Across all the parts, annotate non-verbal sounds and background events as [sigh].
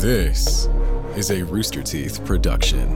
This is a Rooster Teeth production.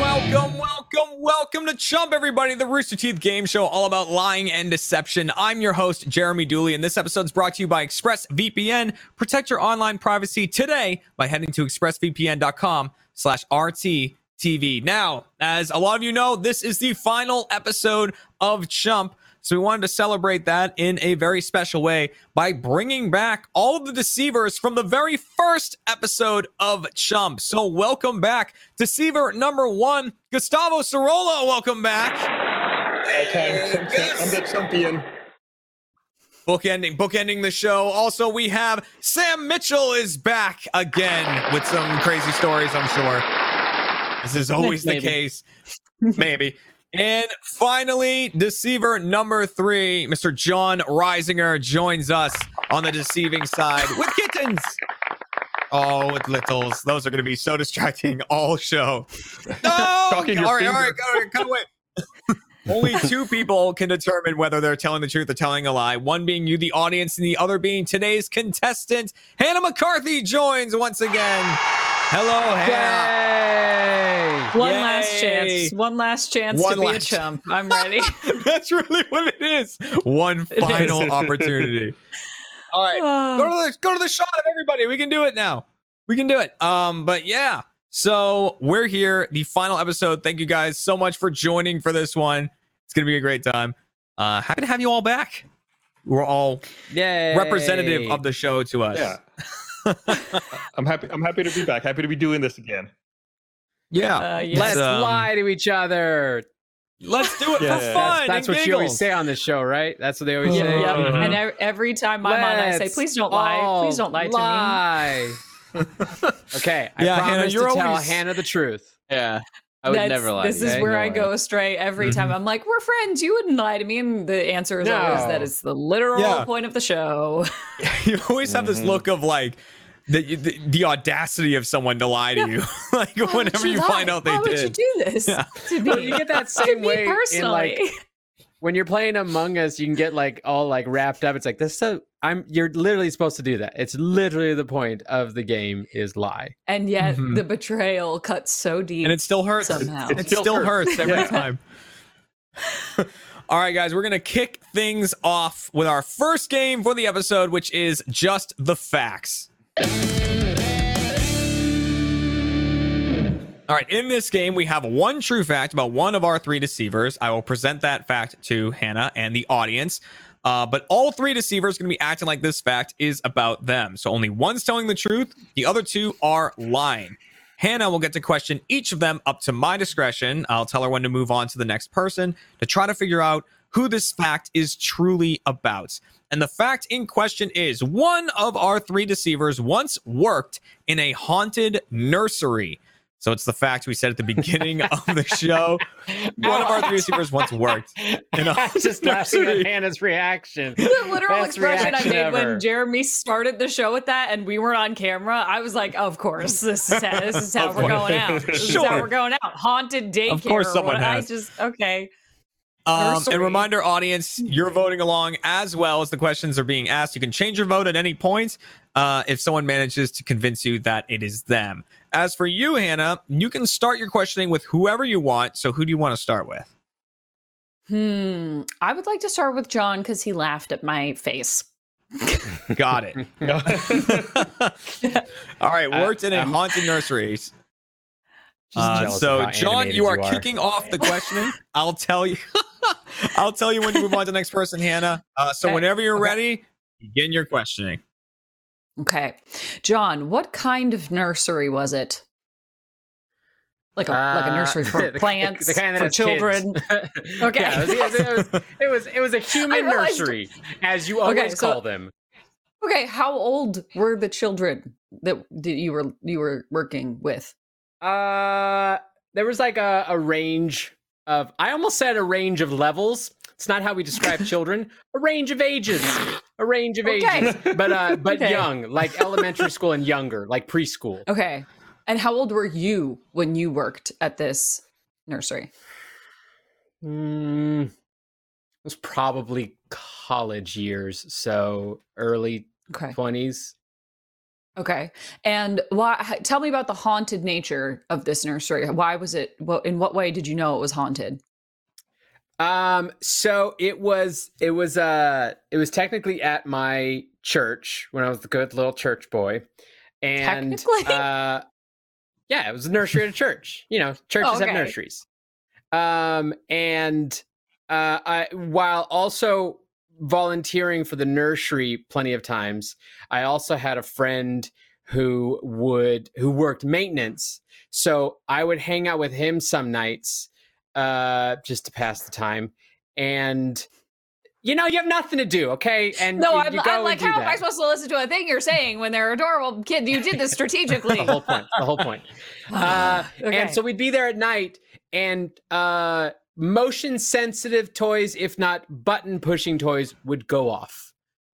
Welcome, welcome, welcome to Chump, everybody, the Rooster Teeth game show all about lying and deception. I'm your host, Jeremy Dooley, and this episode is brought to you by ExpressVPN. Protect your online privacy today by heading to expressvpn.com slash RTTV. Now, as a lot of you know, this is the final episode of Chump. So we wanted to celebrate that in a very special way by bringing back all of the deceivers from the very first episode of Chump. So welcome back, deceiver number one, Gustavo Sorola. Welcome back. Okay, I'm the champion. Bookending, bookending the show. Also, we have Sam Mitchell is back again with some crazy stories. I'm sure this is always the case. Maybe. And finally, deceiver number three, Mr. Jon Risinger joins us on the deceiving side with kittens. Oh, with littles. Those are going to be so distracting all show. [laughs] No! all Talking right, your all right, all right, cut away. Only two people can determine whether they're telling the truth or telling a lie. One being you, the audience, and the other being today's contestant. Hannah McCarthy joins once again. Hello, Hannah. One Yay. last chance. One last chance One to be a last- chump. [laughs] I'm ready. [laughs] That's really what it is. One [laughs] It is. final opportunity. All right. [sighs] go to the go to the shot, of everybody. We can do it now. We can do it. Um, but yeah. So we're here, the final episode. Thank you guys so much for joining for this one. It's gonna be a great time. Uh, happy to have you all back. We're all Yay. representative of the show to us. Yeah. [laughs] I'm happy. I'm happy to be back. Happy to be doing this again. Yeah. Uh, yes. Let's um, lie to each other. Let's do it Yeah. for That's- fun. That's, that's and what you always say on this show, right? That's what they always Yep, say. yep. Mhm. And every time I'm on, I say, please don't lie. Please don't lie to me. Lie. [laughs] okay, I Yeah, Hannah, promise you're to tell Hannah the truth. Yeah. I would That's- never lie. This to is you. where No I go astray every time. I'm like, we're friends. You wouldn't lie to me. And the answer is always that it's the literal Yeah. point of the show. [laughs] you always have this Mhm. look of like the, the the audacity of someone to lie to Yeah. you [laughs] like Why whenever you lie? find out they Why would did you do this? Yeah. To me, Well, you get that to same me way in personally. like when you're playing Among Us, you can get like all like wrapped up. It's like this. So I'm. You're literally supposed to do that. It's literally the point of the game is lie. and yet Mhm. the betrayal cuts so deep. and it still hurts Somehow. it, It still, still hurts every Yeah. time [laughs] all right guys we're gonna kick things off with our first game for the episode which is just the facts All right, in this game, we have one true fact about one of our three deceivers. I will present that fact to Hannah and the audience. Uh, but all three deceivers are going to be acting like this fact is about them. So only one's telling the truth, the other two are lying. Hannah will get to question each of them up to my discretion. I'll tell her when to move on to the next person to try to figure out who this fact is truly about. And the fact in question is one of our three deceivers once worked in a haunted nursery. So it's the fact we said at the [laughs] beginning of the show. [laughs] One of our three deceivers once worked [laughs] in a Just laughing at Hannah's reaction. the literal Best expression I made ever. when Jeremy started the show with that and we were on camera, I was like, of course, this is how, this is how we're course. going out. This is how we're going out. Haunted daycare. Of course or someone what- has. I just, okay. Um, Nursery. and reminder, audience, you're voting along as well as the questions are being asked. You can change your vote at any point uh, if someone manages to convince you that it is them. As for you, Hannah, you can start your questioning with whoever you want. So, who do you want to start with? Hmm. I would like to start with Jon because he laughed at my face. [laughs] Got it. [laughs] All right, worked in a I'm- haunted nursery. Just Uh, so, Jon, you are you are. kicking off the questioning. I'll tell you. [laughs] I'll tell you when to move on to the next person, Hannah. Uh, so, Okay. whenever you're Okay. ready, begin your questioning. Okay. Jon, what kind of nursery was it? Like a like a Uh, nursery [laughs] for the- plants, the kind that for children. [laughs] Okay. Yeah, it, was, it, was, it was [laughs] it was a human realized- nursery, as you always Okay, so- call them. Okay, how old were the children that, that you were you were working with? Uh, there was like a, a range of. I almost said a range of levels. It's not how we describe children. A range of ages. A range of Okay. ages. But uh, [laughs] but Okay. young, like elementary [laughs] school and younger, like preschool. Okay. And how old were you when you worked at this nursery? Mm, it was probably college years, so early twenties. Okay. And why tell me about the haunted nature of this nursery. Why was it what in what way did you know it was haunted? Um, so it was it was uh it was technically at my church when I was the good little church boy. And Technically? uh yeah, it was a nursery at a church. You know, churches Oh, okay. have nurseries. Um and uh I while also volunteering for the nursery plenty of times, I also had a friend who would who worked maintenance. So I would hang out with him some nights uh just to pass the time and you know you have nothing to do okay and No, you, I'm, I'm like, how am I supposed to listen to a thing you're saying when they're adorable kid? You did this strategically. [laughs] the whole point the whole point [laughs] uh [sighs] Okay. and so we'd be there at night and uh motion sensitive toys if not button pushing toys would go off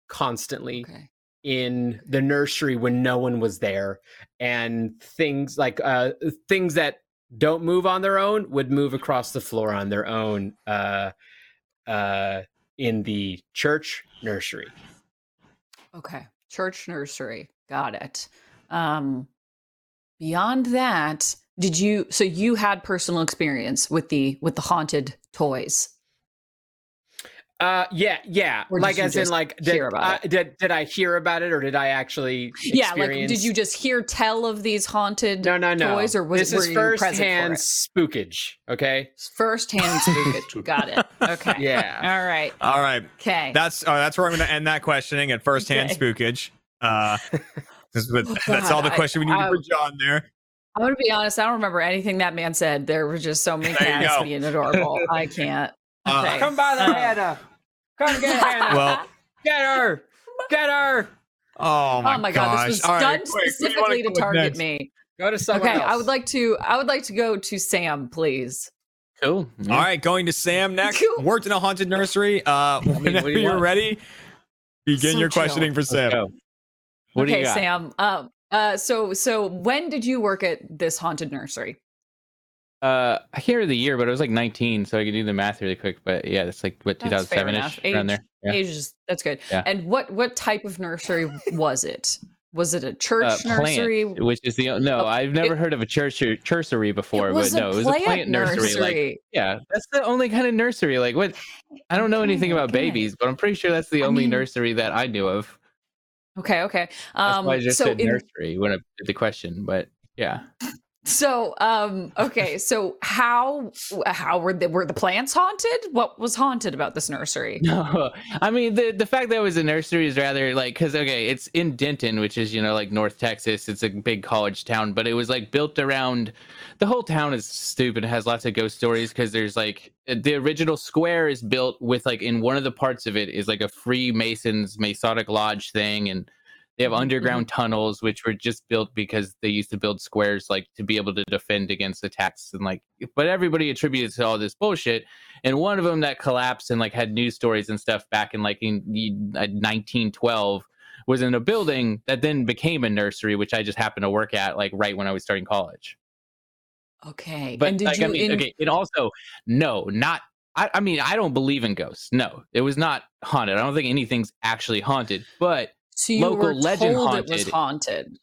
constantly okay. in the nursery when no one was there and things like uh things that don't move on their own would move across the floor on their own uh uh in the church nursery Okay. Church nursery. Got it. Um beyond that, did you so you had personal experience with the with the haunted toys? Uh yeah yeah Or like as in like did, hear about I- did did i hear about it or did i actually Yeah, like did you just hear tell of these haunted no no no toys or was this were is you first hand spookage okay First hand spookage. Got it. [laughs] Okay. yeah All right. All right. Okay. That's uh, that's where I'm going to end that questioning at first hand Okay. spookage. Uh, [laughs] this is what- Oh, that's all the God, I- question we need I- for Jon there. I'm gonna be honest. I don't remember anything that man said. There were just so many cats being adorable. I can't. Uh, come by the [laughs] Uh, Hannah. come get Hannah. Well, get her get her oh my, oh my god, this was. All done right, quick, where do you wanna specifically to target next? me. go to someone Okay, else I would like to. I would like to go to Sam, please. Cool. All right, going to Sam next. Cool. Worked in a haunted nursery. Uh, what do whenever you you're want? ready, begin So your chill. questioning for Sam. What okay, do you got? Sam. Um. Uh. So. So when did you work at this haunted nursery? Uh, I can't remember the year, but it was like 19, so I could do the math really quick. But yeah, that's like what That's fair 2007 enough. ish around there. Yeah. Age is that's good. Yeah. And what what type of nursery was it? Was it a church Uh, plant, nursery? which is the no, Oh, I've never heard of a church chursery before, but no, it was a plant nursery. Like, yeah, that's the only kind of nursery. Like, what? I don't know anything about okay. babies, but I'm pretty sure that's the I only mean- nursery that I knew of. Okay. Okay. That's Um. why I just so said in, nursery when I did the question. But yeah, So, um, okay, so how how were the were the plants haunted? What was haunted about this nursery? [laughs] No, I mean the the fact that it was a nursery is rather like because okay, it's in Denton, which is you know like North Texas. It's a big college town, but it was like built around. The whole town is stupid. It has lots of ghost stories because there's like the original square is built with like in one of the parts of it is like a Freemasons Masonic lodge thing, and they have Mhm, underground tunnels which were just built because they used to build squares like to be able to defend against attacks and like. But everybody attributes to all this bullshit and one of them that collapsed and like had news stories and stuff back in like in the, uh, 1912 was in a building that then became a nursery which i just happened to work at like right when i was starting college Okay, but and did like you? i mean in- okay and also no not I, I mean i don't believe in ghosts no it was not haunted i don't think anything's actually haunted but so you local were legend told it was haunted. haunted.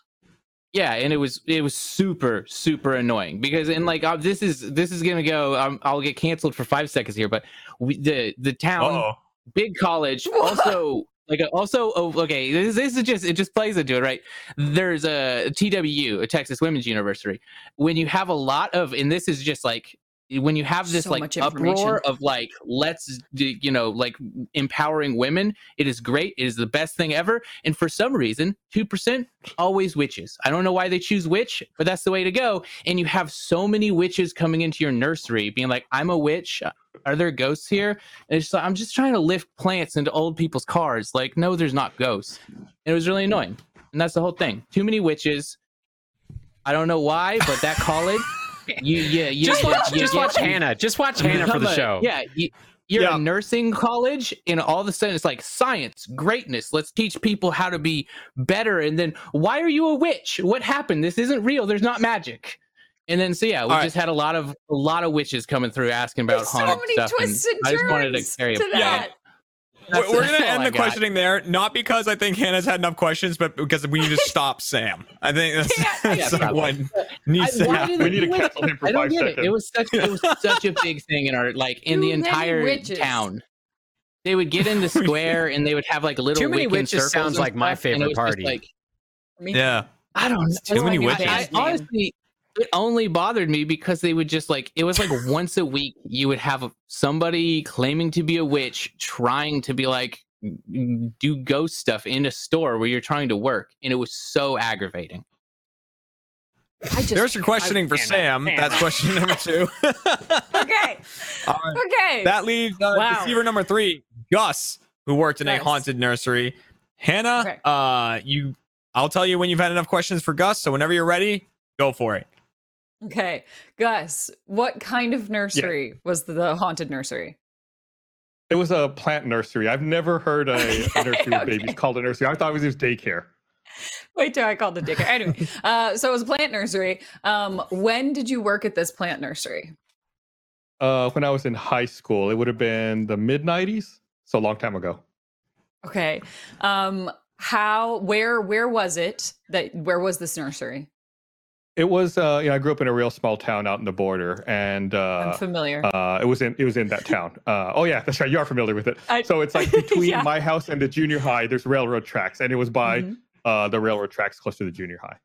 yeah and it was it was super super annoying because and like uh, this is this is gonna go um, i'll get canceled for five seconds here but we, the the town Oh, big college [laughs] What? also like also oh, okay this, this is just it just plays into it right there's a twu a texas women's university when you have a lot of and this is just like when you have this So like uproar of like let's you know like empowering women it is great it is the best thing ever and for some reason 2% always witches. I don't know why they choose witch but that's the way to go and you have so many witches coming into your nursery being like i'm a witch uh, are there ghosts here? And it's like i'm just trying to lift plants into old people's cars. Like no there's not ghosts. And it was really annoying and that's the whole thing. Too many witches. I don't know why but that college [laughs] you yeah you just watch you just get- watch hannah just watch hannah for the become a- show. yeah you, you're Yeah. a nursing college and all of a sudden it's like science greatness let's teach people how to be better and then why are you a witch? What happened? This isn't real. There's not magic. And then so yeah we All right. just had a lot of a lot of witches coming through asking about There's so haunted many stuff and twists and i just wanted to carry to a that. We're, That's- we're gonna end I the got. questioning there, not because I think Hannah's had enough questions, but because we need to stop Sam. I think that's, Yeah, [laughs] that's probably. what needs I- to happen. We need to cancel him for I don't five get it. It seconds. was such it was such a big thing in our like in Too the entire witches. town. They would get in the [laughs] square and they would have like a little Too many witches sounds like my stuff, and it favorite was just, party. Like Yeah. I don't know. Too many I- witches. I, honestly, it only bothered me because they would just like it was like [laughs] once a week you would have somebody claiming to be a witch trying to be like do ghost stuff in a store where you're trying to work, and it was so aggravating. I just There's your questioning for Hannah, Sam. Hannah. That's question number [laughs] two. okay. [laughs] All right. Okay. That leaves uh, Wow. deceiver number three, Gus, who worked in a haunted nursery. Hannah, Okay. uh, you, I'll tell you when you've had enough questions for Gus. So whenever you're ready, go for it. Okay. Gus, what kind of nursery was the, haunted nursery? It was a plant nursery. I've never heard a, a [laughs] nursery with babies called a nursery. I thought it was just daycare. Wait till I called the daycare. Anyway, [laughs] uh, so it was a plant nursery. Um, when did you work at this plant nursery? Uh, when I was in high school, it would have been the mid '90s, so a long time ago. Okay. Um, how? Where? Where was it? That? Where was this nursery? It was, uh, you know, I grew up in a real small town out in the border, and uh, I'm uh, familiar. uh, it was in it was in that town. [laughs] Uh, oh yeah, that's right. You are familiar with it. I- so it's like [laughs] between Yeah. my house and the junior high, there's railroad tracks, and it was by Mhm. uh, the railroad tracks close to the junior high.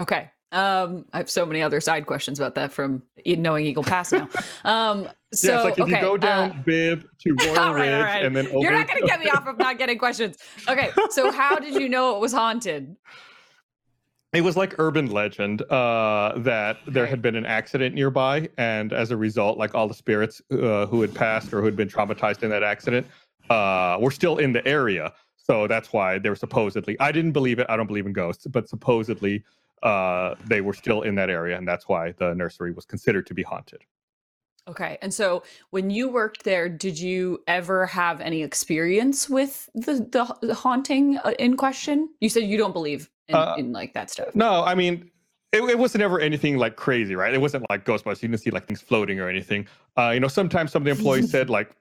Okay. Um, I have so many other side questions about that from knowing Eagle Pass now. Um, so [laughs] yeah, it's like if okay, you go down uh, Bib to Royal right, Ridge right. and then over. You're not going to get me off of not getting questions. Okay, so how did you know it was haunted? It was like urban legend uh, that there had been an accident nearby, and as a result, like all the spirits uh, who had passed or who had been traumatized in that accident uh, were still in the area. So that's why they were supposedly. I didn't believe it. I don't believe in ghosts, but supposedly uh, they were still in that area, and that's why the nursery was considered to be haunted. Okay, and so when you worked there, did you ever have any experience with the the, the haunting uh, in question? You said you don't believe in, Uh, in like that stuff. No, I mean, it, it wasn't ever anything like crazy, right? It wasn't like Ghostbusters. You didn't see like things floating or anything. Uh, you know, sometimes some of the employees said [laughs] like,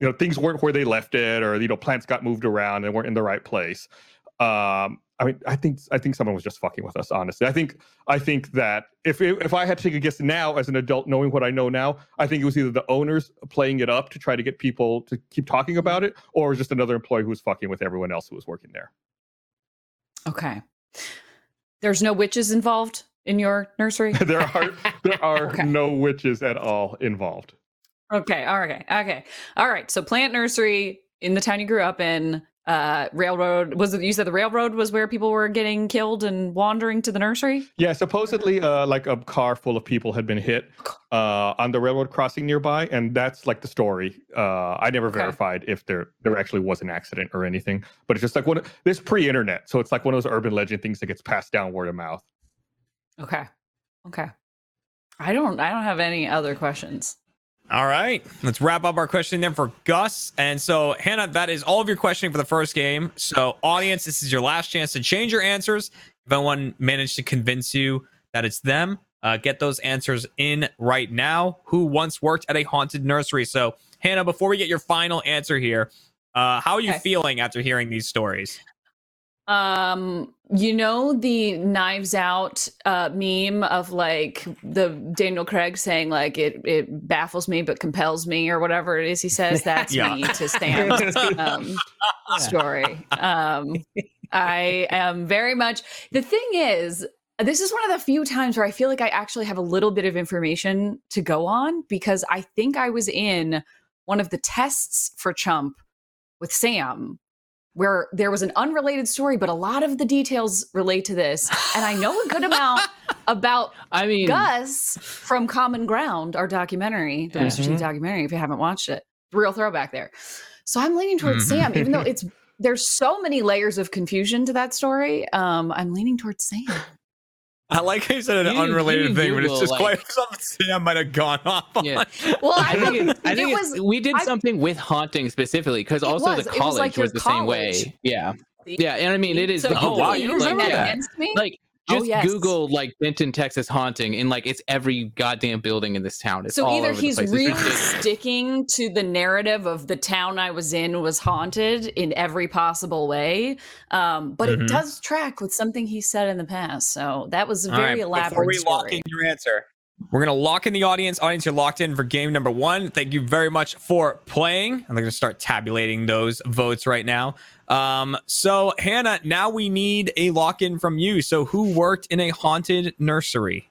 you know, things weren't where they left it, or you know, plants got moved around and weren't in the right place. Um, I mean, I think I think someone was just fucking with us. Honestly, I think I think that if if I had to take a guess now as an adult, knowing what I know now, I think it was either the owners playing it up to try to get people to keep talking about it, or just another employee who was fucking with everyone else who was working there. Okay, there's no witches involved in your nursery. [laughs] there are there are [laughs] Okay. no witches at all involved. Okay. All right. Okay. All right. So plant nursery in the town you grew up in. Uh, railroad was it? You said the railroad was where people were getting killed and wandering to the nursery. Yeah, supposedly, uh, like a car full of people had been hit uh, on the railroad crossing nearby, and that's like the story. Uh, I never Okay. verified if there there actually was an accident or anything, but it's just like one. This pre-internet, so it's like one of those urban legend things that gets passed down word of mouth. Okay. Okay. I don't. I don't have any other questions. All right, let's wrap up our questioning then for Gus. And so, Hannah, that is all of your questioning for the first game. So, audience, this is your last chance to change your answers. If anyone managed to convince you that it's them, uh, get those answers in right now. Who once worked at a haunted nursery? So, Hannah, before we get your final answer here, uh, how are you Okay. feeling after hearing these stories? Um, you know the Knives Out uh, meme of like the Daniel Craig saying like it it baffles me but compels me or whatever it is he says. [laughs] That's Yeah. me to [laughs] stand um, story. Um, I am very much. The thing is, this is one of the few times where I feel like I actually have a little bit of information to go on because I think I was in one of the tests for Chump with Sam where there was an unrelated story, but a lot of the details relate to this. And I know a good amount [laughs] about I mean, Gus from Common Ground, our documentary, the Mr. T Mhm. documentary, if you haven't watched it. Real throwback there. So I'm leaning towards Mhm. Sam, even though [laughs] it's there's so many layers of confusion to that story. Um, I'm leaning towards Sam. I like how you said an You- unrelated you thing, but it's just like- quite something Sam might have gone off on. Yeah. Well, I [laughs] I, think, it, I think it it's- was we did I- something with haunting specifically because also was. the It was like college was the same way. Yeah, yeah, and I mean it is So the oh, you Oh, whole wow, you remember that that. against me? like Oh, just yes. Google like Denton, Texas haunting, and like it's every goddamn building in this town. It's so all either over he's really sticking to the narrative of the town I was in was haunted in every possible way, um, but Mhm. it does track with something he said in the past. So that was a very right, elaborate Before we lock in your answer, we're gonna lock in the audience. Audience, you're locked in for game number one. Thank you very much for playing. I'm gonna start tabulating those votes right now. Um, so Hannah, now we need a lock in from you. So who worked in a haunted nursery?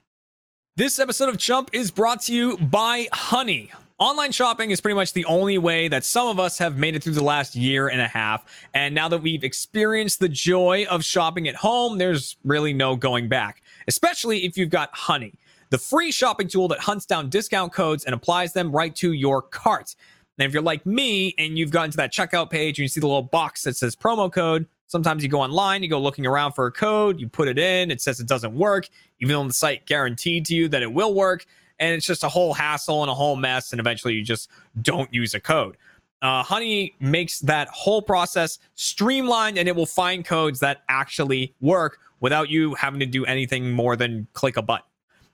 This episode of Chump is brought to you by Honey. Online shopping is pretty much the only way that some of us have made it through the last year and a half. And now that we've experienced the joy of shopping at home, there's really no going back, especially if you've got Honey, the free shopping tool that hunts down discount codes and applies them right to your cart. And if you're like me and you've gotten to that checkout page and you see the little box that says promo code, sometimes you go online, you go looking around for a code, you put it in, it says it doesn't work, even though the site guaranteed to you that it will work. And it's just a whole hassle and a whole mess. And eventually you just don't use a code. Uh, Honey makes that whole process streamlined and it will find codes that actually work without you having to do anything more than click a button.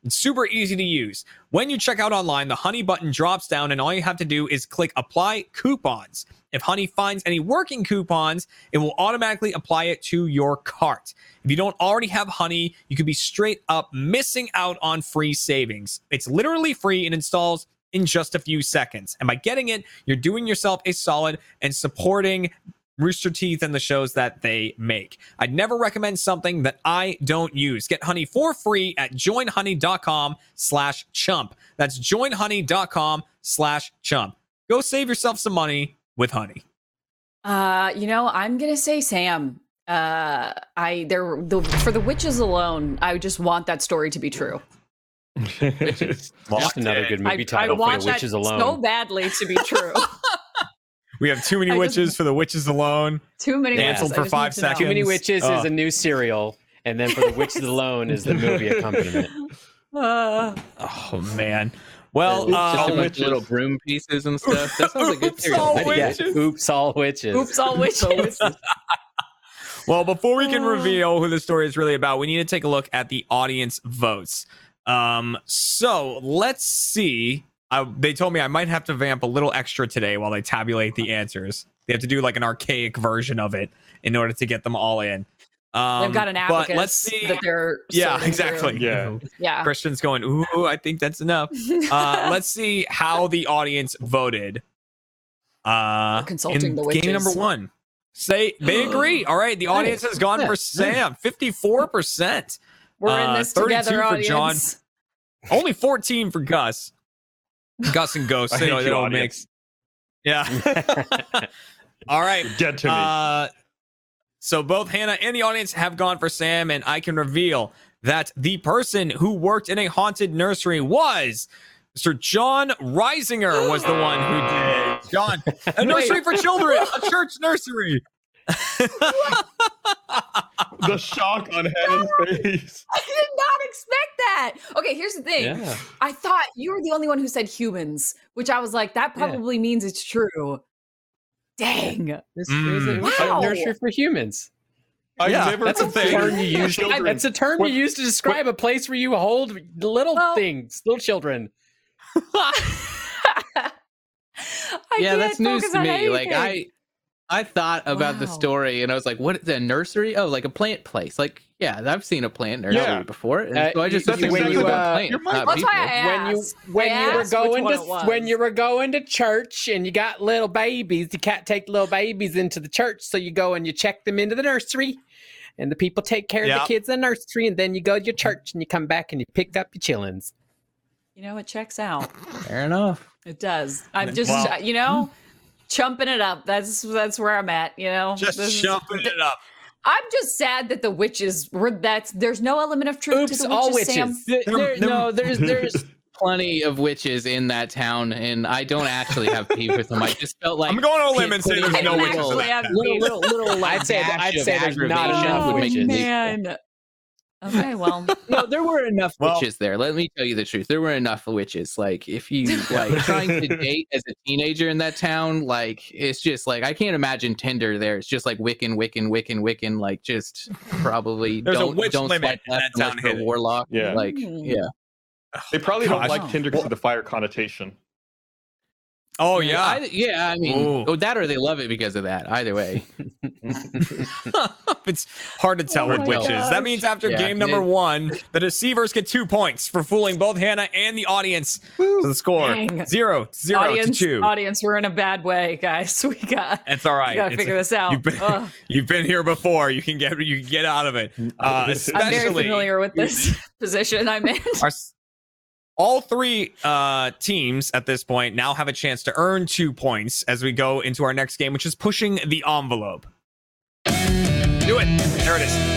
It's super easy to use. When you check out online, the Honey button drops down, and all you have to do is click Apply Coupons. If Honey finds any working coupons, it will automatically apply it to your cart. If you don't already have Honey, you could be straight up missing out on free savings. It's literally free and installs in just a few seconds. And by getting it, you're doing yourself a solid and supporting Rooster Teeth and the shows that they make. I'd never recommend something that I don't use. Get Honey for free at joinhoney.com slash chump. That's joinhoney.com slash chump. Go save yourself some money with Honey. Uh, you know, I'm gonna say Sam. Uh, I there the for the witches alone. I just want that story to be true. [laughs] Just another good movie I, I title for the witches alone. so badly to be true. [laughs] We have too many I just- witches for the witches alone. Too many Canceled witches. for five need to know. seconds. Too many witches Oh. is a new serial, and then for the witches alone is the movie [laughs] accompaniment. Uh, [laughs] Oh, man. Well, just uh, a bunch of little broom pieces and stuff. That sounds like a good Oops, serial. all idea. Yeah, witches. oops, all witches. oops, all witches. [laughs] Well, before we can reveal who the story is really about, we need to take a look at the audience votes. Um, so let's see. I, they told me I might have to vamp a little extra today while they tabulate the answers. They have to do like an archaic version of it in order to get them all in. Um, They've got an but let's see. that they're Yeah, exactly. through. Yeah. Yeah. Christian's going, ooh, I think that's enough. Uh, [laughs] let's see how the audience voted. Uh, We're consulting in the game number one. Say they [gasps] agree. All right, the audience has gone for Sam, fifty-four percent. We're in Uh, this 32 together, for Jon. audience. Only fourteen for Gus. Gus and ghosts. I They don't, they you, don't audience. mix. Yeah. [laughs] All right. Get to me. Uh, so both Hannah and the audience have gone for Sam, and I can reveal that the person who worked in a haunted nursery was Mr. Jon Risinger was the one who did. Jon, a nursery for [laughs] children, a church nursery. the shock on Hannah's [laughs] face. I did not expect that. Okay, here's the thing. Yeah. I thought you were the only one who said humans, which I was like, that Yeah. probably means it's true. Dang. This Mm. is a Wow. nursery for humans. I Yeah, never that's a thing. term you use. children. That's a term What- you use to describe a place where you hold little Well- things, little children. [laughs] I yeah, can't that's news to on me. Like. I I thought about the story and I was like, what is a nursery? Oh, like a plant place. Like, yeah, I've seen a plant nursery Yeah. before. And Uh, so I just that's assumed when it was you, about uh, plants, not That's why people. I when you asked. when I you were asked which going to when you were going to church and you got little babies, you can't take little babies into the church, so you go and you check them into the nursery, and the people take care of the kids in the nursery, and then you go to your church and you come back and you pick up your chillins. You know, it checks out. Fair enough. It does. I'm just, Wow. you know, chumping it up. That's that's where I'm at. You know, Just This is- it up. I'm just sad that the witches were. That's there's no element of truth Oops, to the all witches. Sam. witches. There- They're- there- they're- no, there's there's [laughs] plenty of witches in that town, and I don't actually have beef with them. I just felt like I'm going on a limb and say there's no I witches in actually that have town. little little little [laughs] I'd say that- I'd say there's not enough witches. me- man. Okay, [laughs] well, no, there were enough Well- witches there. Let me tell you the truth. There were enough witches. Like, if you [laughs] like trying to date as a teenager in that town, like it's just like I can't imagine Tinder there. It's just like Wiccan, Wiccan, Wiccan, Wiccan. Like, just [laughs] probably There's a don't witch don't limit swipe in that unless town, you're a Hidden. warlock. Yeah. like Hmm. yeah. They probably Gosh. don't like Tinder because of the fire connotation. Oh yeah. I, yeah. I mean, Ooh. oh, that or they love it because of that. Either way, it's hard to tell Oh with my witches. That means after Yeah, game number it- one, the deceivers get two points for fooling both Hannah and the audience. So the score Dang. zero, zero audience, to two. audience, we're in a bad way, guys. [laughs] We got, It's all right. we got to It's- figure this out. You've been, [laughs] you've been here before. You can get you can get out of it. Uh, I'm very familiar with this [laughs] position I'm in. our, all three uh, teams at this point now have a chance to earn two points as we go into our next game, which is pushing the envelope. Do it. There it is.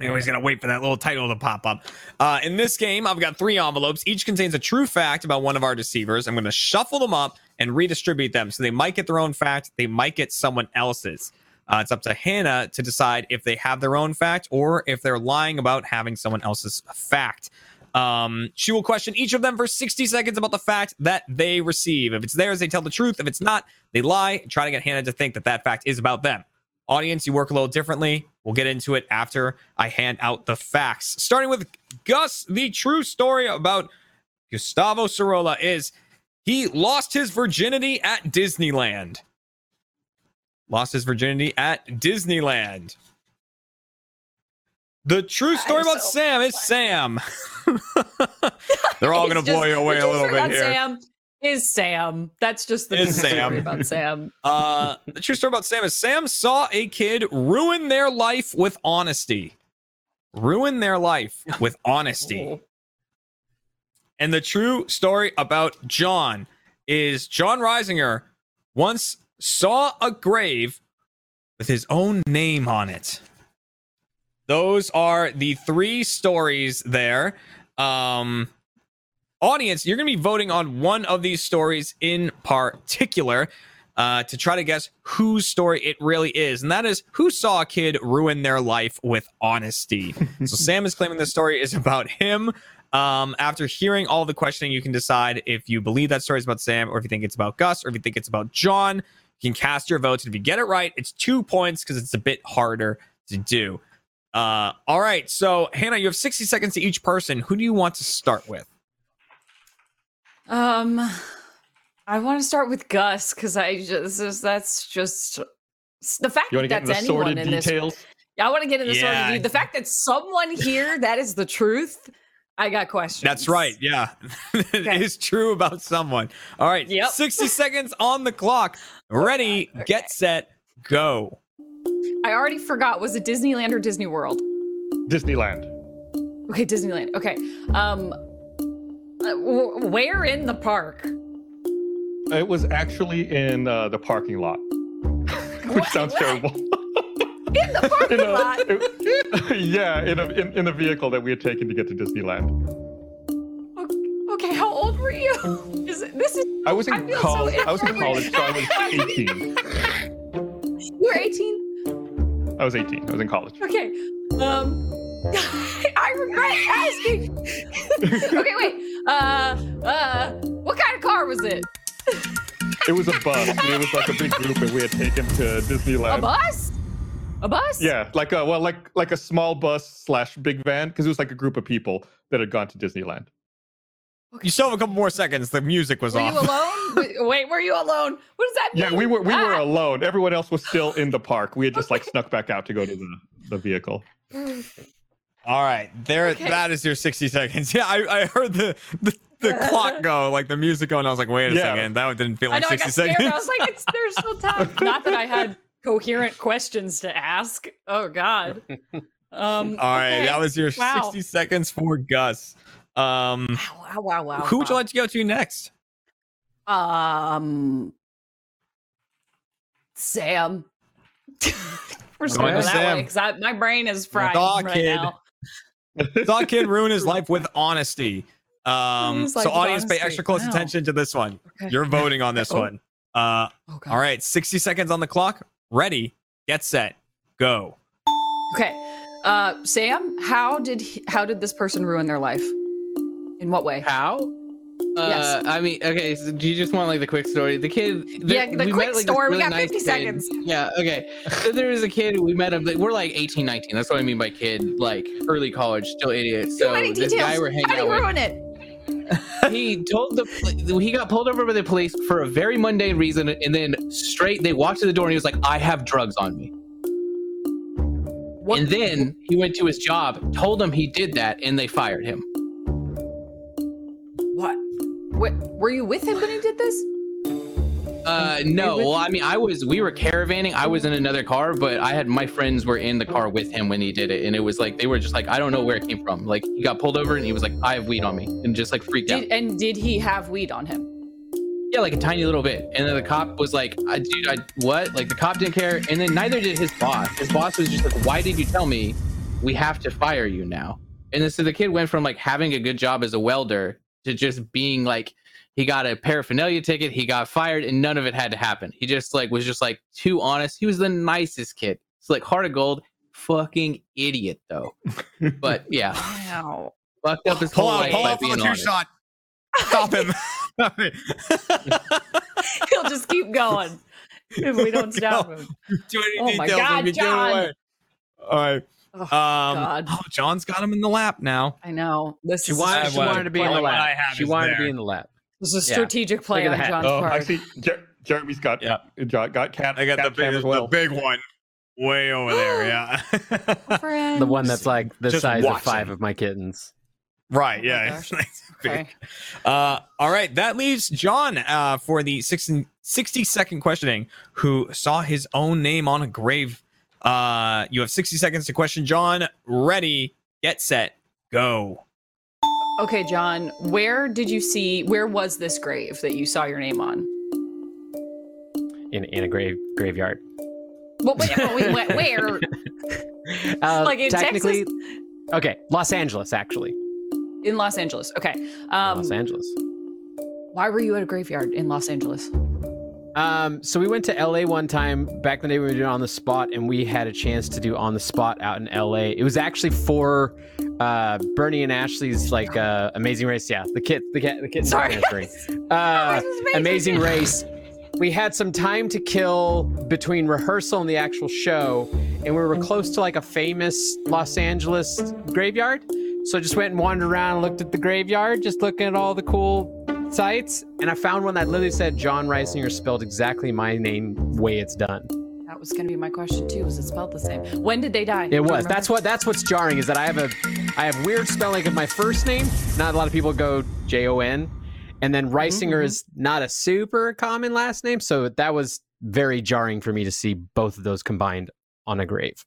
Anybody's gonna wait for that little title to pop up. Uh, in this game, I've got three envelopes. Each contains a true fact about one of our deceivers. I'm gonna shuffle them up and redistribute them. So they might get their own fact, they might get someone else's. Uh, it's up to Hannah to decide if they have their own fact or if they're lying about having someone else's fact. Um, she will question each of them for 60 seconds about the fact that they receive. If it's theirs, they tell the truth. If it's not, they lie and try to get Hannah to think that that fact is about them. Audience, you work a little differently. We'll get into it after I hand out the facts. Starting with Gus, the true story about Gustavo Sorola is he lost his virginity at Disneyland. Lost his virginity at Disneyland. The true story about so Sam is Sam. [laughs] [laughs] They're all going to blow you away a little bit here. Sam is Sam. That's just the Is true story Sam. about Sam. [laughs] Uh, the true story about Sam is Sam saw a kid ruin their life with honesty. Ruin their life with [laughs] honesty. And the true story about Jon is Jon Risinger once saw a grave with his own name on it. Those are the three stories there. Um, audience, you're going to be voting on one of these stories in particular uh, to try to guess whose story it really is. And that is who saw a kid ruin their life with honesty. so [laughs] Sam is claiming this story is about him. Um, after hearing all the questioning, you can decide if you believe that story is about Sam or if you think it's about Gus or if you think it's about Jon. You can cast your votes. And if you get it right, it's two points because it's a bit harder to do. Uh, all right. So, Hannah, you have 60 seconds to each person. Who do you want to start with? Um, I want to start with Gus because I just that's just the fact You that that's anyone sordid in this. details? Yeah, I want to get into the Yeah. sordid. The fact that someone here [laughs] that is the truth. I got questions. That's right. Yeah. it [laughs] Okay. is true about someone. All right. Yep. 60 seconds on the clock. [laughs] Ready, Okay. get set, go. I already forgot. Was it Disneyland or Disney World? Disneyland. Okay, Disneyland. Okay. Um, w- where in the park? It was actually in uh, the parking lot, [laughs] which What? sounds What? terrible. [laughs] In the [laughs] parking in a, lot. yeah, in a in, in a vehicle that we had taken to get to Disneyland. Okay, how old were you? Is it, this is I was I in so college. I was in college, so I was 18. you were 18? I was 18. I was in college. Okay. Um [laughs] I regret asking. [laughs] okay, wait. Uh uh what kind of car was it? It was a bus. It was like a big group that we had taken to Disneyland. A bus? A bus? Yeah, like a well, like like a small bus slash big van, because it was like a group of people that had gone to Disneyland. You still have a couple more seconds. The music was Were off. you alone? [laughs] Wait, Wait, were you alone? What does that mean? Yeah, we were we were Ah. alone. Everyone else was still in the park. We had just like snuck back out to go to the, the vehicle. All right. There Okay. that is your 60 seconds. [laughs] Yeah, I, I heard the, the the [laughs] clock go, like the music go, and I was like, wait a Yeah. second. That one didn't feel I like know I 60 got scared. seconds. I was like, it's, there's [laughs] still time. Not that I had coherent questions to ask. Oh God. Um, All right, okay. that was your Wow. 60 seconds for Gus. Um Wow, wow, wow, wow. who would you wow. like to go to next? Um, Sam. We're just Going going to that Sam. way because my brain is fried Dog right kid. now. Saw a kid ruin his life with honesty. Um, His so with audience, pay extra close Wow. attention to this one. Okay. You're voting on this Oh. one. Uh, Oh, all right, 60 seconds on the clock. Ready, get set, go. Okay. Uh, Sam, how did he, how did this person ruin their life? In what way? How? Uh, Yes. I mean, okay. So do you just want like the quick story? The kid. Yeah, the we quick met, like, this story. We got nice 50 kid. seconds. Yeah. Okay. So there was a kid. We met him. like, We're like 18, 19. That's what I mean by kid. Like early college, still idiot. Too So many this details. guy we're hanging how do out you with. it? [laughs] he told the he got pulled over by the police for a very mundane reason and then straight they walked to the door and he was like i have drugs on me What? and then he went to his job told them he did that and they fired him? What? Were you with him when he did this? uh no well i mean i was we were caravanning i was in another car but i had my friends were in the car with him when he did it and it was like they were just like i don't know where it came from like he got pulled over and he was like i have weed on me and just like freaked out and did he have weed on him? Yeah, like a tiny little bit. And then the cop was like, I, dude, I, what? Like the cop didn't care. And then neither did his boss. His boss was just like, why did you tell me we have to fire you now? And then so the kid went from like having a good job as a welder to just being like, he got a paraphernalia ticket, he got fired, and none of it had to happen. He just like was just like too honest. He was the nicest kid. It's like heart of gold, fucking idiot though. But [laughs] yeah, Wow. fucked up his Pull whole out, life pull by out being honest. shot. Stop him. [laughs] [laughs] He'll just keep going if we don't stop him. Too many Oh my God, let me get Jon. All right. Oh, Um, God. oh, Jon's got him in the lap now. I know. This She is wanted, she wanted to be in the what I have She is wanted to be in the lab. this is a Yeah. strategic play Look on the hat. Jon's Oh, part. I see. Jer- Jeremy's got Yeah. got, got cat. I got the cat cam big, as well. the big one way over there. [gasps] Yeah. [laughs] The one that's like the Just size watching. of five of my kittens. right. Oh yeah. [laughs] gosh. It's big. Okay. Uh, all right. That leaves Jon uh, for the 60, 60 second questioning, who saw his own name on a grave. Uh, you have 60 seconds to question Jon. Ready, get set, go. Okay, Jon, where did you see, where was this grave that you saw your name on? in in a grave graveyard. Well, wait, well, we went where? Uh, Like in technically, okay, Los Angeles actually. In Los Angeles. Okay. Um, Los Angeles. why were you at a graveyard in Los Angeles? Um, so we went to LA one time back in the day we were doing on the spot, and we had a chance to do on the spot out in LA. It was actually for uh, Burnie and Ashley's like uh, Amazing Race. Yeah, the kid, the kid, the kid. Sorry. [laughs] Uh, Amazing Race. We had some time to kill between rehearsal and the actual show, and we were close to like a famous Los Angeles graveyard. So I just went and wandered around, and looked at the graveyard, just looking at all the cool sites, and I found one that literally said Jon Risinger spelled exactly my name way it's done. That was going to be my question too. Was it spelled the same? When did they die? It was. That's what. That's what's jarring is that I have a, I have weird spelling of my first name. Not a lot of people go J O N, and then Risinger mhm. is not a super common last name. So that was very jarring for me to see both of those combined on a grave.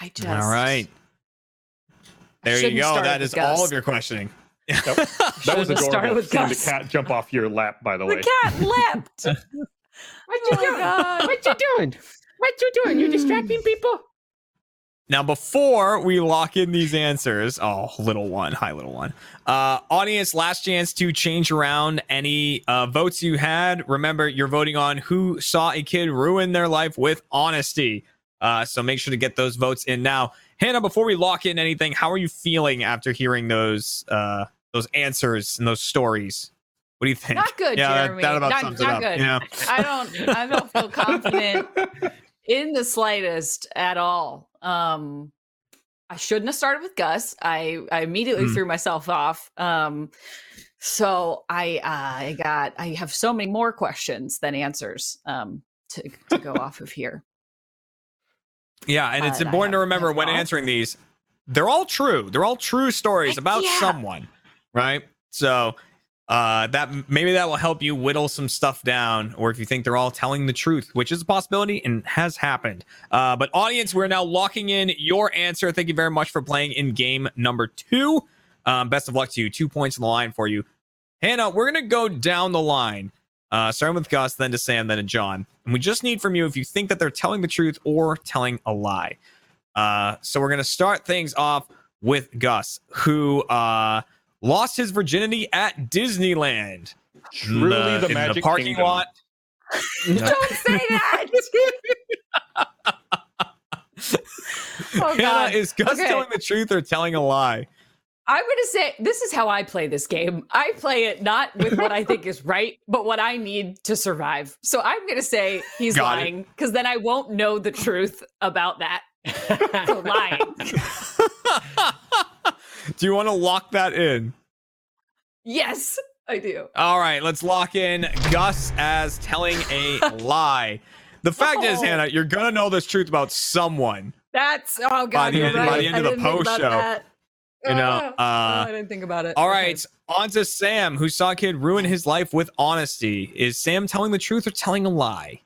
I just. All right. There you go. start That with is Gus. all of your questioning. [laughs] That was Should've started adorable. with Seeing the cat jump off your lap, by the way. The cat leapt. [laughs] what you doing? What you doing? What you doing? You distracting people? Now, before we lock in these answers, oh, little one, hi, little one. Uh, audience, last chance to change around any uh, votes you had. Remember, you're voting on who saw a kid ruin their life with honesty. Uh, so make sure to get those votes in now. Hannah, before we lock in anything, how are you feeling after hearing those uh, those answers and those stories? What do you think? Not good, yeah, that- Jeremy. That, about Not- sums not it up. good. Yeah. [laughs] I don't. I don't feel [laughs] confident in the slightest at all. Um, I shouldn't have started with Gus. I I immediately Mm. threw myself off. Um, so I uh, I got I have so many more questions than answers. Um, to to go off of here. Yeah, and it's I important to remember when answering these, they're all true. They're all true stories about yeah. someone, right? So uh, that maybe that will help you whittle some stuff down, or if you think they're all telling the truth, which is a possibility and has happened. Uh, but audience, we're now locking in your answer. Thank you very much for playing in game number two. Um, best of luck to you. Two points on the line for you, Hannah. We're gonna go down the line. Uh, starting with Gus, then to Sam, then to Jon. And we just need from you if you think that they're telling the truth or telling a lie. Uh, so we're to start things off with Gus, who uh, lost his virginity at Disneyland. In Truly the in magic parking kingdom. lot. [laughs] Don't say that. [laughs] Oh, Hannah, God. is Gus Okay. telling the truth or telling a lie? I'm going to say this is how I play this game. I play it not with what I think is right, but what I need to survive. So I'm going to say he's Got lying because then I won't know the truth about that. [laughs] So lying. Do you want to lock that in? Yes, I do. All right, let's lock in Gus as telling a [laughs] lie. The fact is, Oh. Hannah, you're gonna know this truth about someone. That's oh god. By the end- by the end I of the post show, that. you know, uh, oh, I didn't think about it. All right, Okay. on to Sam, who saw a kid ruin his life with honesty. Is Sam telling the truth or telling a lie?